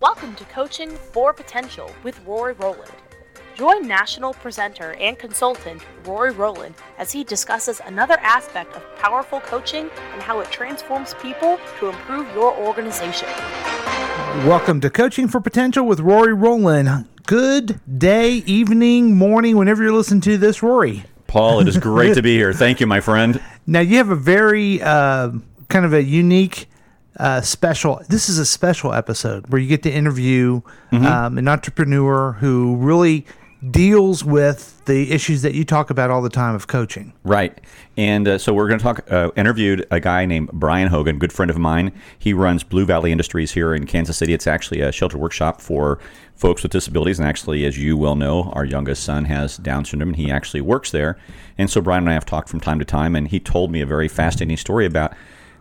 Welcome to Coaching for Potential with Rory Rowland. Join national presenter and consultant Rory Rowland as he discusses another aspect of powerful coaching and how it transforms people to improve your organization. Welcome to Coaching for Potential with Rory Rowland. Good day, evening, morning, whenever you're listening to this, Rory. Paul, it is great to be here. Thank you, my friend. Now, you have a very uh, kind of a unique uh, special. This is a special episode where you get to interview um, an entrepreneur who really deals with the issues that you talk about all the time of coaching. Right. And uh, so we're going to talk, uh, interviewed a guy named Brian Hogan, good friend of mine. He runs Blue Valley Industries here in Kansas City. It's actually a shelter workshop for folks with disabilities. And actually, as you well know, our youngest son has Down syndrome and he actually works there. And so Brian and I have talked from time to time. And he told me a very fascinating story about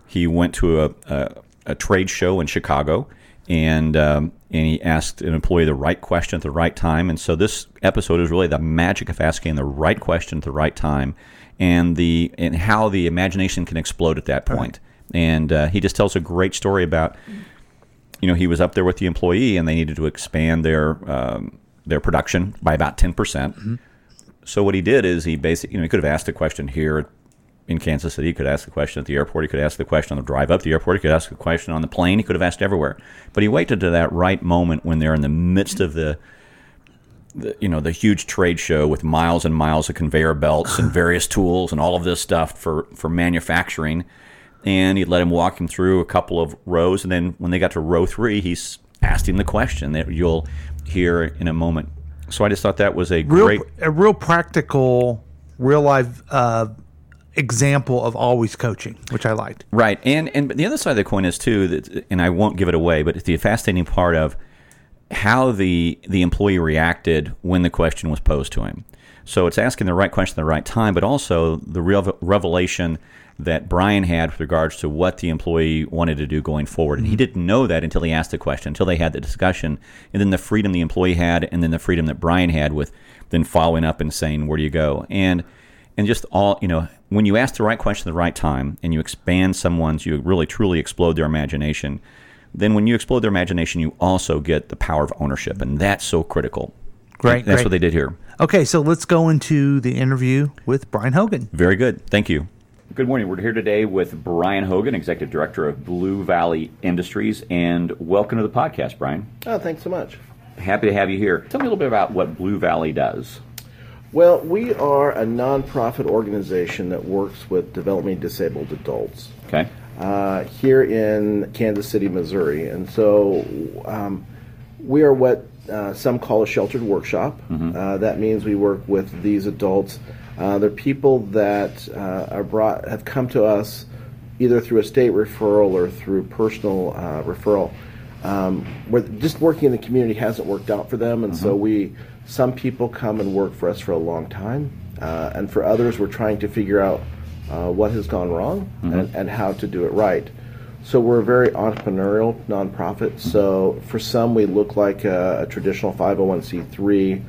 he went to a, a, a trade show in Chicago and um, and he asked an employee the right question at the right time. And so this episode is really the magic of asking the right question at the right time, and the and how the imagination can explode at that point. And uh, he just tells a great story about, you know, he was up there with the employee, and they needed to expand their um, their production by about ten percent. So what he did is he basically, you know, he could have asked a question here in Kansas City. He could ask the question at the airport. He could ask the question on the drive up the airport. He could ask the question on the plane. He could have asked everywhere. But he waited to that right moment when they're in the midst of the, the you know, the huge trade show with miles and miles of conveyor belts and various tools and all of this stuff for, for manufacturing. And he let him walk him through a couple of rows. And then when they got to row three, he's asked him the question that you'll hear in a moment. So I just thought that was a Real, great a real practical, real life uh, example of always coaching, which I liked. Right, and and the other side of the coin is too that, and I won't give it away, but it's the fascinating part of how the the employee reacted when the question was posed to him. So it's asking the right question at the right time, but also the real revelation that Brian had with regards to what the employee wanted to do going forward. And he mm-hmm. didn't know that until he asked the question, until they had the discussion, and then the freedom the employee had, and then the freedom that Brian had with then following up and saying, "Where do you go?" and and just all you know when you ask the right question at the right time and you expand someone's you really truly explode their imagination then when you explode their imagination you also get the power of ownership and that's so critical. Great, that's great. what they did here. Okay, so let's go into the interview with Brian Hogan. very good. Thank you. Good morning. We're here today with brian hogan executive director of blue valley industries and welcome to the podcast brian. Oh, thanks so much. happy to have you here. Tell me a little bit about what blue valley does Well, we are a nonprofit organization that works with developmentally disabled adults okay uh, here in Kansas City, Missouri. And so um, we are what uh, some call a sheltered workshop. Uh, that means we work with these adults. Uh, they're people that uh, are brought have come to us either through a state referral or through personal uh, referral. Um, where just working in the community hasn't worked out for them, and so we some people come and work for us for a long time, uh, and for others we're trying to figure out uh, what has gone wrong and, and how to do it right. So we're a very entrepreneurial nonprofit. So for some, we look like a, a traditional 501c3,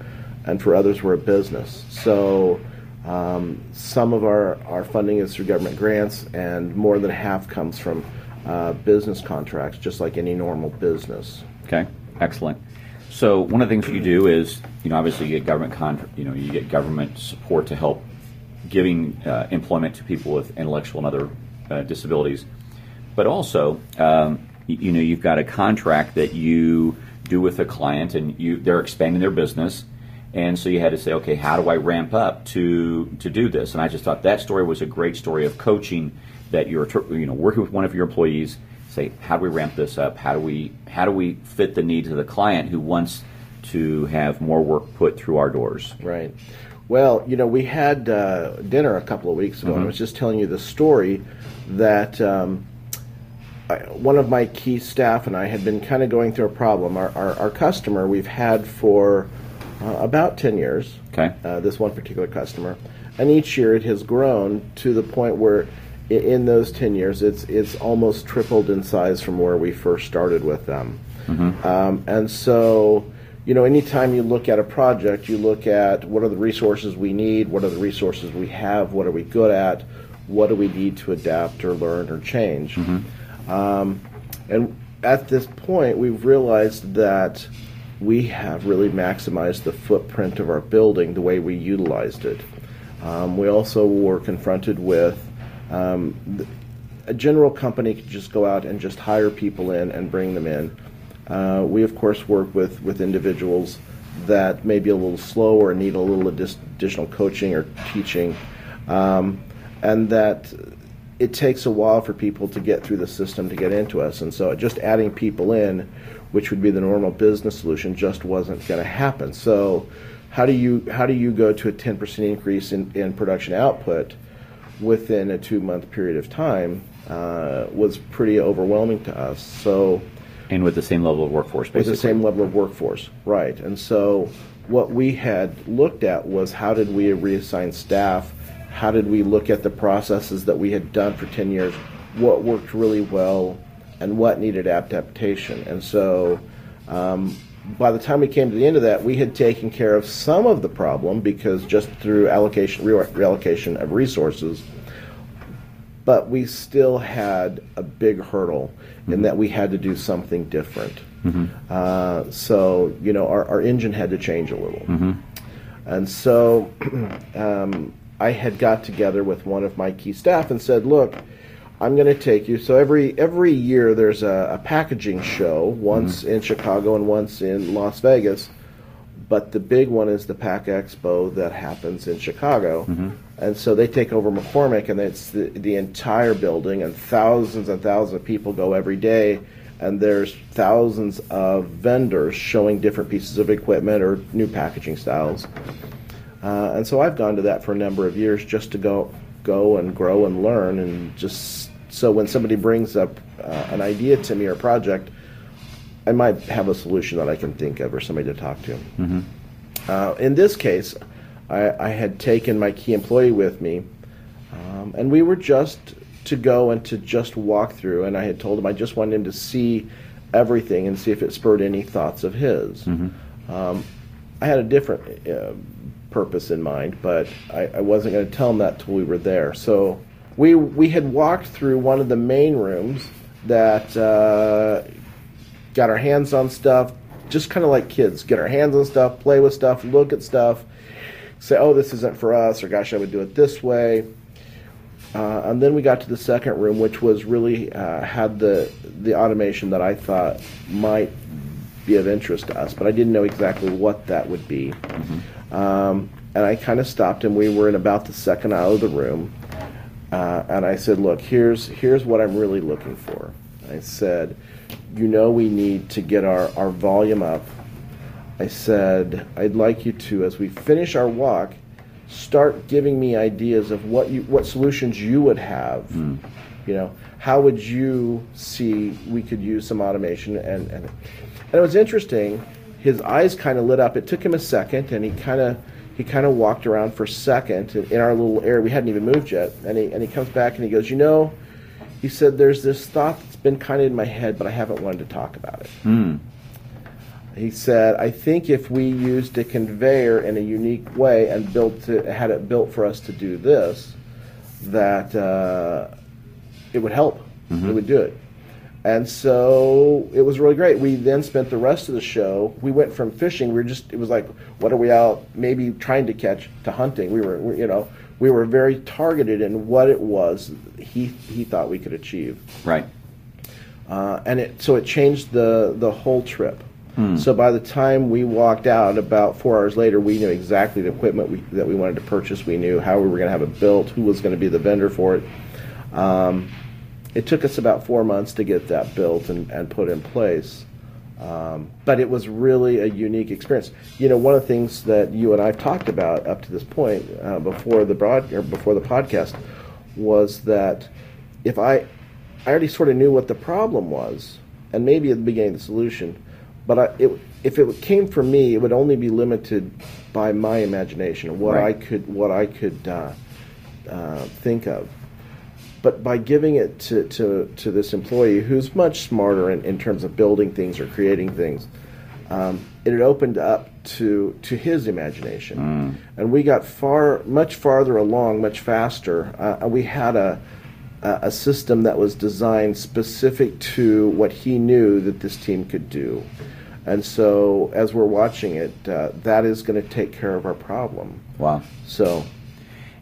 and for others, we're a business. So um, some of our, our funding is through government grants, and more than half comes from uh, business contracts, just like any normal business. Okay, excellent. So one of the things you do is, you know, obviously you get government con- you know, you get government support to help giving uh, employment to people with intellectual and other uh, disabilities, but also, um, you, you know, you've got a contract that you do with a client, and you they're expanding their business, and so you had to say, okay, how do I ramp up to to do this? And I just thought that story was a great story of coaching that you're, you know, working with one of your employees say how do we ramp this up how do we how do we fit the needs of the client who wants to have more work put through our doors Right. Well, you know, we had uh, dinner a couple of weeks ago, and I was just telling you the story that um, I, one of my key staff and I had been kind of going through a problem. Our, our, our customer we've had for uh, about 10 years, Okay. uh, this one particular customer, and each year it has grown to the point where in those 10 years it's, it's almost tripled in size from where we first started with them. Um, and so, you know, anytime you look at a project, you look at what are the resources we need, what are the resources we have, what are we good at, what do we need to adapt or learn or change. Um, and at this point, we've realized that we have really maximized the footprint of our building the way we utilized it. Um, we also were confronted with um, a general company could just go out and just hire people in and bring them in. Uh, we, of course, work with, with individuals that may be a little slow or need a little addi- additional coaching or teaching, um, and that it takes a while for people to get through the system to get into us. And so just adding people in, which would be the normal business solution, just wasn't going to happen. So how do you how do you go to a 10% increase in, in production output within a two month period of time uh, was pretty overwhelming to us. So And with the same level of workforce, with the same level of workforce, right? And so what we had looked at was how did we reassign staff? How did we look at the processes that we had done for 10 years? What worked really well and what needed adaptation? And so um, by the time we came to the end of that, we had taken care of some of the problem because just through allocation, re- reallocation of resources, but we still had a big hurdle in that we had to do something different. Uh, so, you know, our, our engine had to change a little. And so um, I had got together with one of my key staff and said, look, I'm going to take you. So every every year there's a, a packaging show, once in Chicago and once in Las Vegas. But the big one is the Pack Expo that happens in Chicago. And so they take over McCormick, and it's the, the entire building, and thousands and thousands of people go every day. And there's thousands of vendors showing different pieces of equipment or new packaging styles. Uh, and so I've gone to that for a number of years just to go go and grow and learn, and just so when somebody brings up uh, an idea to me or a project, I might have a solution that I can think of or somebody to talk to. Uh, in this case, I, I had taken my key employee with me, um, and we were just to go and to just walk through. And I had told him I just wanted him to see everything and see if it spurred any thoughts of his. Um, I had a different uh, purpose in mind, but I, I wasn't going to tell him that till we were there. So we we had walked through one of the main rooms that uh, got our hands on stuff, just kind of like kids, get our hands on stuff, play with stuff, look at stuff, say, oh, this isn't for us, or gosh, I would do it this way. Uh, and then we got to the second room, which was really uh, had the the automation that I thought might be of interest to us, but I didn't know exactly what that would be. Um, and I kind of stopped him. We were in about the second aisle of the room, uh, and I said, "Look, here's here's what I'm really looking for." I said, "You know, we need to get our our volume up." I said, "I'd like you to, as we finish our walk, start giving me ideas of what you what solutions you would have. You know, how would you see we could use some automation?" And and, and it was interesting. His eyes kind of lit up. It took him a second, and he kind of he kind of walked around for a second in, our little area. We hadn't even moved yet, and he and he comes back and he goes, "You know," he said, "There's this thought that's been kind of in my head, but I haven't wanted to talk about it." He said, "I think if we used a conveyor in a unique way and built it, had it built for us to do this, that uh, it would help. It would do it." And so it was really great. We then spent the rest of the show. We went from fishing. We were just. It was like, what are we out? Maybe trying to catch to hunting. We were, you know, we were very targeted in what it was he he thought we could achieve. Right. Uh, and it so it changed the the whole trip. So by the time we walked out, about four hours later, we knew exactly the equipment we, that we wanted to purchase. We knew how we were going to have it built, who was going to be the vendor for it. Um, it took us about four months to get that built and, and put in place. Um, but it was really a unique experience. You know, one of the things that you and I've talked about up to this point, uh, before the broad or before the podcast, was that if I, I already sort of knew what the problem was, and maybe at the beginning of the solution, but I, it, if it came from me, it would only be limited by my imagination, what Right. I could, what I could uh, uh, think of but by giving it to, to, to this employee who's much smarter in, in terms of building things or creating things, um, it had opened up to to his imagination, and we got far much farther along, much faster. Uh, we had a a system that was designed specific to what he knew that this team could do. And so, as we're watching it, uh, that is going to take care of our problem. Wow. So,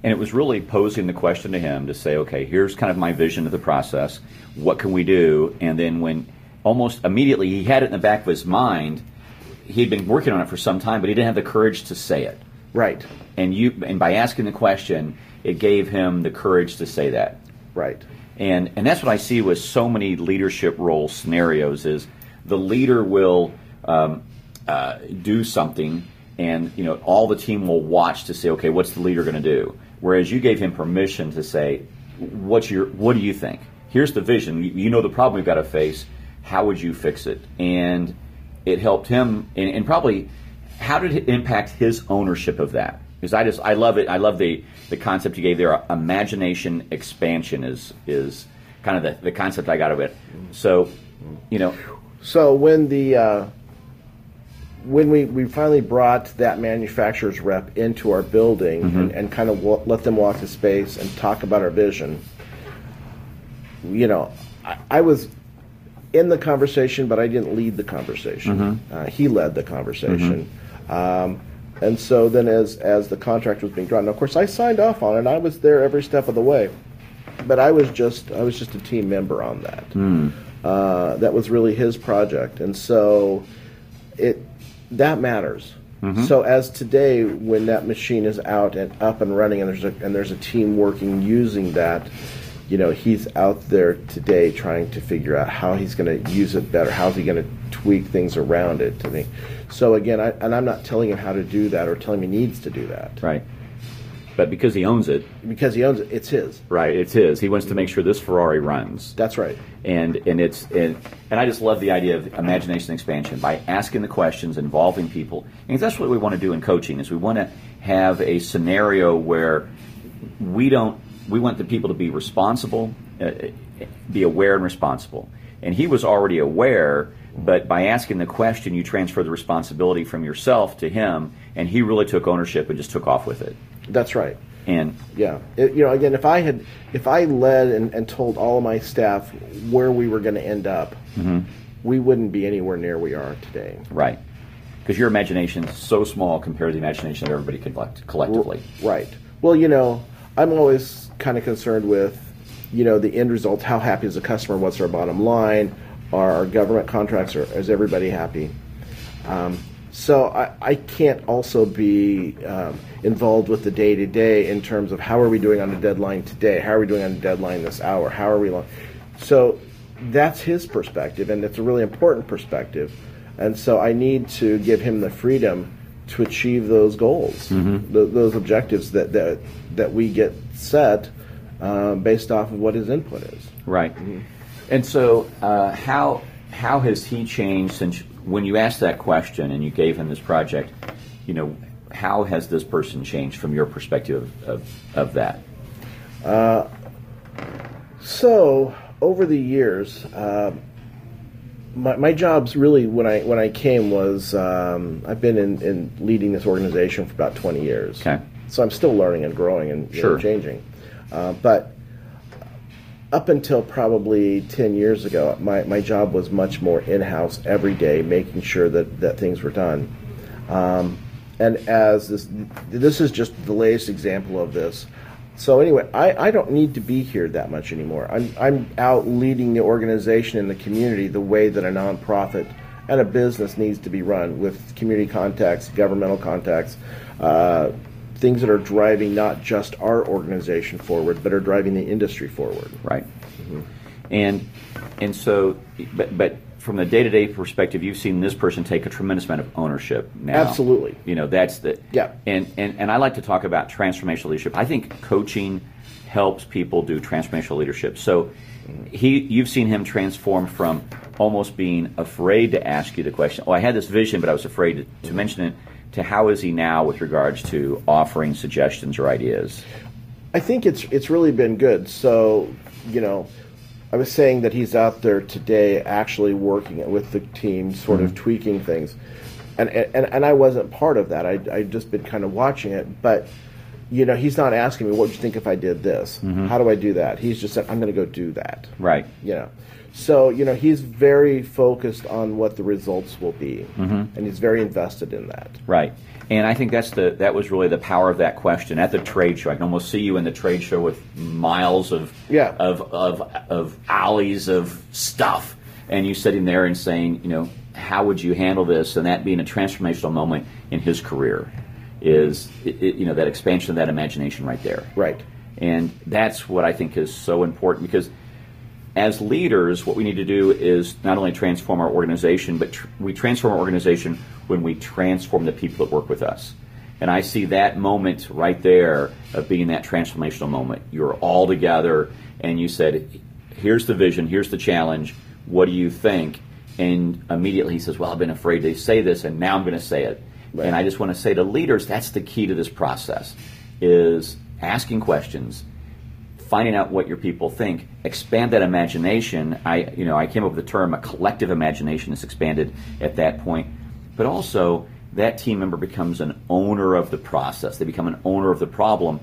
And it was really posing the question to him to say, okay, here's kind of my vision of the process. What can we do? And then when almost immediately he had it in the back of his mind, he'd been working on it for some time, but he didn't have the courage to say it. right, And you and by asking the question, it gave him the courage to say that. right, And and that's what I see with so many leadership role scenarios is the leader will um, uh, do something, and you know all the team will watch to say, okay, what's the leader going to do? Whereas you gave him permission to say, what's your what do you think? Here's the vision. You, know the problem we've got to face. How would you fix it? And it helped him, and, and probably how did it impact his ownership of that? Because I just I love it. I love the the concept you gave there. Imagination expansion is is kind of the, the concept I got of it. So, you know, So when the uh, when we, we finally brought that manufacturer's rep into our building and, and kind of wa- let them walk the space and talk about our vision, you know, I, I was in the conversation, but I didn't lead the conversation. Uh, he led the conversation. Um, and so then, as as the contract was being drawn, of course, I signed off on it. and I was there every step of the way, but I was just I was just a team member on that. Uh, that was really his project, and so it that matters. Mm-hmm. So as today, when that machine is out and up and running, and there's a and there's a team working using that, you know, he's out there today trying to figure out how he's going to use it better. How's he going to tweak things around it? To me, so again, I, and I'm not telling him how to do that or telling him he needs to do that right. But because he owns it, because he owns it. It's his. right? It's his. He wants to make sure this Ferrari runs. That's right. and and it's and, and I just love the idea of imagination expansion by asking the questions, involving people, and that's what we want to do in coaching. Is we want to have a scenario where we don't we want the people to be responsible, uh, be aware and responsible. And he was already aware, but by asking the question, you transfer the responsibility from yourself to him, and he really took ownership and just took off with it. That's right. And Yeah, It- you know, again, if I had, if I led and, and told all of my staff where we were going to end up, we wouldn't be anywhere near we are today. right, because your imagination is so small compared to the imagination of everybody collect, collectively. Right. Well, you know, I'm always kind of concerned with, you know, the end result. How happy is the customer? What's our bottom line? Are our government contracts? Are, is everybody happy? Um, so I, I can't also be um, involved with the day to day in terms of how are we doing on the deadline today? How are we doing on the deadline this hour? How are we? Long? So that's his perspective, and it's a really important perspective. And so I need to give him the freedom to achieve those goals, th- those objectives that that that we get set um, based off of what his input is. Right. And so, uh, how how has he changed since when you asked that question and you gave him this project? You know, how has this person changed from your perspective of, of that? So over the years, uh, my, my jobs really when I when I came was um, I've been in, in leading this organization for about twenty years. Okay. So I'm still learning and growing and you know, changing, uh, but up until probably 10 years ago, my, my job was much more in house every day, making sure that, that things were done. Um, and as this, this is just the latest example of this. So, anyway, I, I don't need to be here that much anymore. I'm, I'm out leading the organization and the community the way that a nonprofit and a business needs to be run with community contacts, governmental contacts, uh, things that are driving not just our organization forward, but are driving the industry forward. Right. Mm-hmm. And and so, but but from the day to day perspective, you've seen this person take a tremendous amount of ownership now. Absolutely. You know, that's the Yeah. And and and I like to talk about transformational leadership. I think coaching helps people do transformational leadership. So he you've seen him transform from almost being afraid to ask you the question. Oh, I had this vision, but I was afraid to, to mention it. To how is he now with regards to offering suggestions or ideas? I think it's it's really been good. So, you know, I was saying that he's out there today actually working with the team, sort of mm-hmm. tweaking things. And, and and I wasn't part of that. I I just been kind of watching it, but You know, he's not asking me, what would you think if I did this? Mm-hmm. How do I do that? He's just saying, I'm going to go do that. Right. You know, so you know he's very focused on what the results will be, Mm-hmm. and he's very invested in that. Right. And I think that's the that was really the power of that question at the trade show. I can almost see you in the trade show with miles of Yeah. of of of alleys of stuff, and you sitting there and saying, you know, how would you handle this? And that being a transformational moment in his career is it, it- you know that expansion of that imagination right there. Right. And that's what I think is so important because as leaders, what we need to do is not only transform our organization, but tr- we transform our organization when we transform the people that work with us. And I see that moment right there of being that transformational moment. You're all together and you said, here's the vision, here's the challenge, what do you think? And immediately he says, well, I've been afraid to say this and now I'm going to say it. Right. And I just want to say to leaders, that's the key to this process is asking questions, finding out what your people think, expand that imagination. I, you know, I came up with the term a collective imagination is expanded at that point, but also that team member becomes an owner of the process. They become an owner of the problem,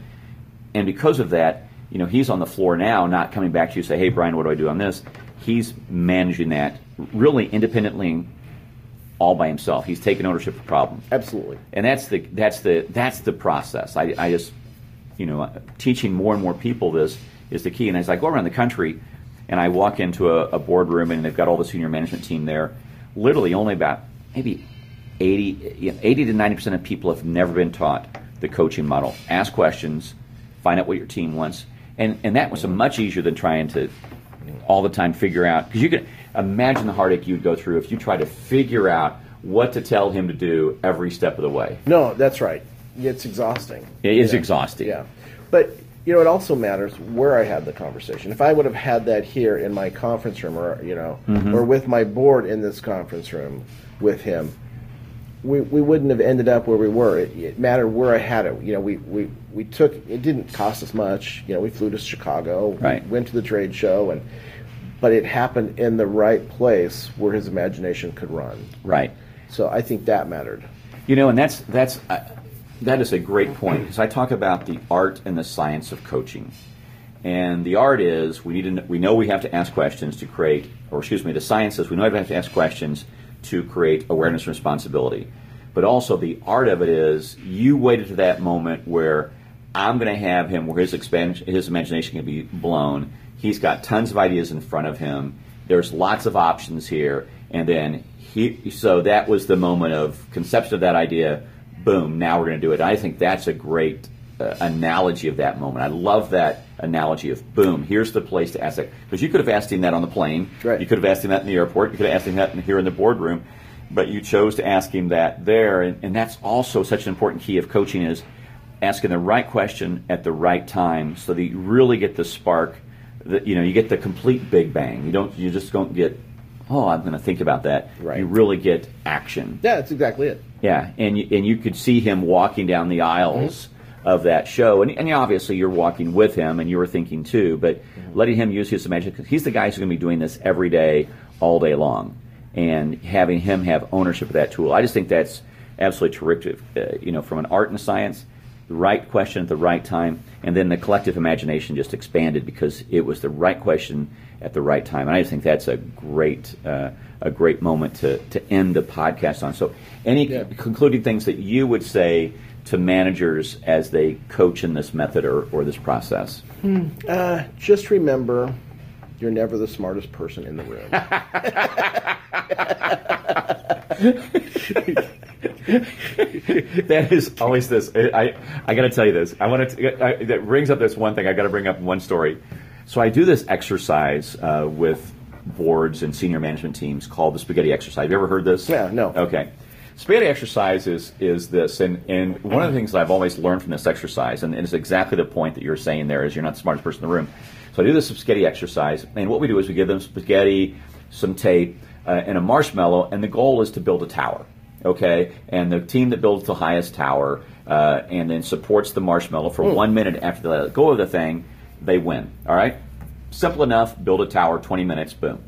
and because of that, you know, he's on the floor now, not coming back to you say, "Hey, Brian, what do I do on this?" He's managing that really independently, all by himself. He's taking ownership of the problem Absolutely. and that's the that's the that's the process. I, I just you know teaching more and more people this is the key. And as I go around the country, and I walk into a, a boardroom and they've got all the senior management team there, literally only about maybe 80, you know, 80 to ninety percent of people have never been taught the coaching model. Ask questions, find out what your team wants, and and that was much easier than trying to all the time figure out because you can imagine the heartache you'd go through if you tried to figure out what to tell him to do every step of the way. No, that's right. It's exhausting. It is Yeah. exhausting. Yeah, but you know, it also matters where I had the conversation. If I would have had that here in my conference room, or you know, Mm-hmm. or with my board in this conference room with him, we, we wouldn't have ended up where we were. It, it mattered where I had it. You know, we, we, we took it didn't cost us much. You know, we flew to Chicago, Right. went to the trade show, and but it happened in the right place where his imagination could run. Right. So I think that mattered. You know, and that's that's uh, that is a great point because I talk about the art and the science of coaching, and the art is we need to we know we have to ask questions to create, or excuse me, the science is we know we have to ask questions to create awareness and responsibility, but also the art of it is you waited to that moment where I'm going to have him where his expansion, his imagination can be blown. He's got tons of ideas in front of him. There's lots of options here, and then he. So that was the moment of conception of that idea. Boom! Now we're going to do it. I think that's a great uh, analogy of that moment. I love that analogy of boom. Here's the place to ask that because you could have asked him that on the plane. Right. You could have asked him that in the airport. You could have asked him that in- here in the boardroom, but you chose to ask him that there, and, and that's also such an important key of coaching is asking the right question at the right time so that you really get the spark that you know you get the complete big bang. You don't you just don't get oh i'm going to think about that. Right. you really get action. Yeah, that's exactly it. yeah and you, and you could see him walking down the aisles of that show and, and obviously you're walking with him and you were thinking too but letting him use his imagination because he's the guy who's going to be doing this every day all day long and having him have ownership of that tool. I just think that's absolutely terrific uh, you know from an art and science the right question at the right time, and then the collective imagination just expanded because it was the right question at the right time. And I just think that's a great, uh, a great moment to, to end the podcast on. So, any Yeah. concluding things that you would say to managers as they coach in this method or, or this process? Uh, just remember, you're never the smartest person in the room. that is always this. I I got to tell you this. I want to. I, that brings up this one thing. I got to bring up one story. So I do this exercise uh, with boards and senior management teams called the spaghetti exercise. Have you ever heard this? Yeah, no. Okay. Spaghetti exercise is, is this, and, and one of the things that I've always learned from this exercise, and, and it's exactly the point that you're saying there, is you're not the smartest person in the room. So I do this spaghetti exercise, and what we do is we give them spaghetti, some tape, uh, and a marshmallow, and the goal is to build a tower. Okay, and the team that builds the highest tower uh, and then supports the marshmallow for one minute after they let go of the thing, they win. All right, simple enough. Build a tower, 20 minutes, boom.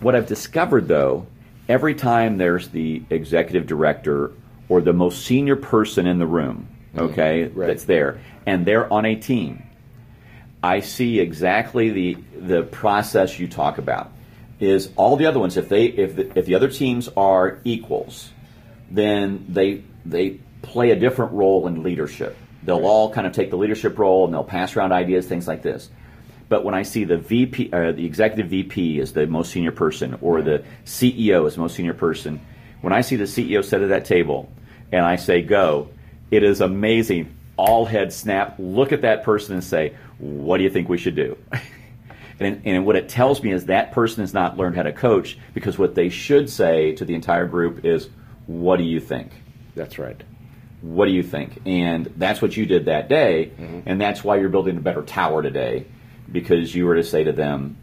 What I've discovered though, every time there's the executive director or the most senior person in the room, okay, Right. that's there, and they're on a team. I see exactly the the process you talk about. Is all the other ones if they if the, if the other teams are equals, then they they play a different role in leadership. They'll all kind of take the leadership role and they'll pass around ideas, things like this. But when I see the VP, uh, the executive VP is the most senior person, or the CEO is the most senior person, when I see the CEO sit at that table and I say go, it is amazing. All heads snap, look at that person and say, what do you think we should do? and, and what it tells me is that person has not learned how to coach because what they should say to the entire group is, what do you think? That's right. what do you think? And that's what you did that day, Mm-hmm. and that's why you're building a better tower today, because you were to say to them,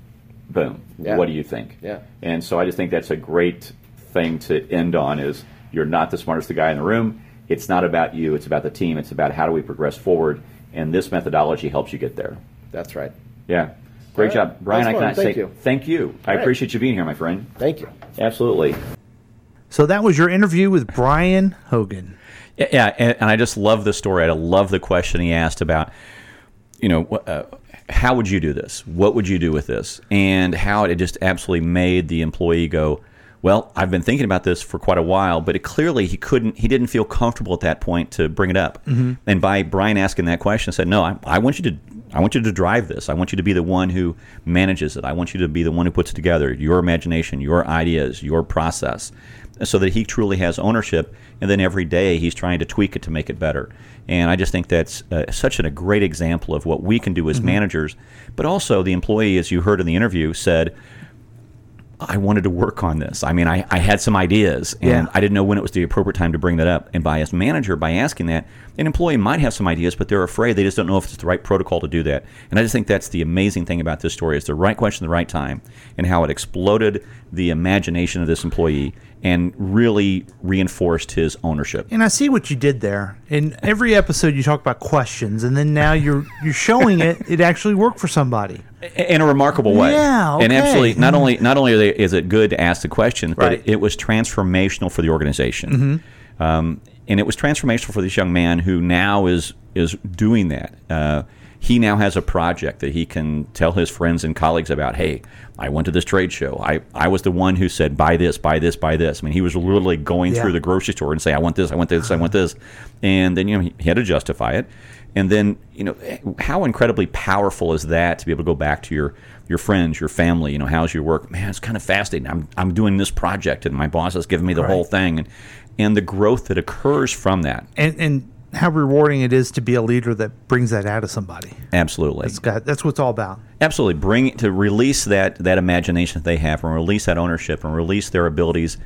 "Boom, Yeah. what do you think?" Yeah. And so I just think that's a great thing to end on: is you're not the smartest guy in the room. It's not about you. It's about the team. It's about how do we progress forward, and this methodology helps you get there. That's right. Yeah. Great All right. job, Brian. That's I cannot Thank say you. thank you. I right. appreciate you being here, my friend. Thank you. Absolutely. So that was your interview with Brian Hogan. Yeah, and, and I just love the story. I love the question he asked about, you know, uh, how would you do this? What would you do with this? And how it just absolutely made the employee go, well, I've been thinking about this for quite a while, but it clearly he couldn't, he didn't feel comfortable at that point to bring it up. And by Brian asking that question, said, no, I, I want you to, I want you to drive this. I want you to be the one who manages it. I want you to be the one who puts it together. Your imagination, your ideas, your process so that he truly has ownership. And then every day he's trying to tweak it to make it better. And I just think that's uh, such an, a great example of what we can do as managers. But also, the employee, as you heard in the interview, said, I wanted to work on this. I mean, I, I had some ideas and Yeah. I didn't know when it was the appropriate time to bring that up. And by as manager, by asking that, an employee might have some ideas, but they're afraid they just don't know if it's the right protocol to do that. And I just think that's the amazing thing about this story is the right question at the right time and how it exploded the imagination of this employee and really reinforced his ownership. And I see what you did there. In every episode, you talk about questions, and then now you're you're showing it. It actually worked for somebody. in a remarkable way. Yeah, And okay. absolutely, not only not only are they, is it good to ask the questions, but it, it was transformational for the organization. Mm-hmm. Um, and it was transformational for this young man who now is is doing that. Uh, he now has a project that he can tell his friends and colleagues about. Hey, I went to this trade show. I, I was the one who said buy this, buy this, buy this. I mean, he was literally going Yeah. through the grocery store and say, I want this, I want this, I want this, and then you know he, he had to justify it. And then you know how incredibly powerful is that to be able to go back to your your friends, your family. You know, how's your work? Man, it's kind of fascinating. I'm I'm doing this project, and my boss has given me the Right. whole thing, and and the growth that occurs from that. And and how rewarding it is to be a leader that brings that out of somebody. Absolutely. Got that's what it's all about. Absolutely, bring to release that that imagination that they have, and release that ownership, and release their abilities,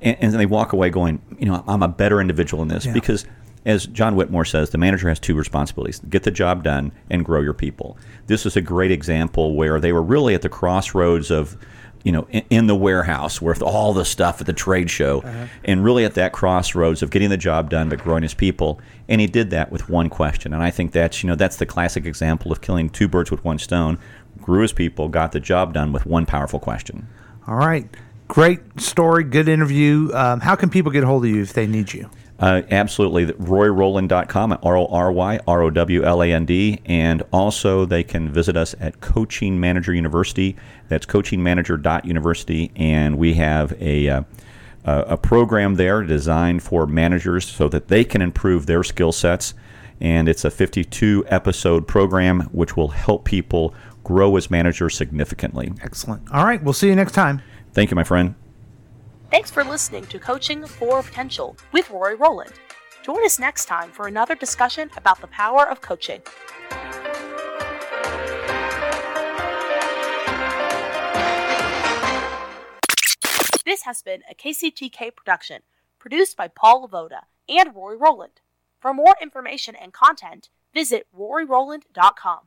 and, and they walk away going, you know, I'm a better individual in this Yeah. because, as John Whitmore says, the manager has two responsibilities: get the job done and grow your people. This is a great example where they were really at the crossroads of. You know, in, in the warehouse with all the stuff at the trade show, and really at that crossroads of getting the job done but growing his people, and he did that with one question. And I think that's you know that's the classic example of killing two birds with one stone grew his people, got the job done with one powerful question. All right. Great story. Good interview. Um, how can people get a hold of you if they need you? Uh, absolutely. RoryRowland.com, at R O R Y R O W L A N D. And also, they can visit us at Coaching Manager University. That's coachingmanager.university. And we have a, uh, a a program there designed for managers so that they can improve their skill sets. And it's a 52 episode program which will help people grow as managers significantly. Excellent. All right. We'll see you next time. Thank you, my friend. Thanks for listening to Coaching for Potential with Rory Rowland. Join us next time for another discussion about the power of coaching. This has been a KCTK production, produced by Paul Lavoda and Rory Rowland. For more information and content, visit roryrowland.com.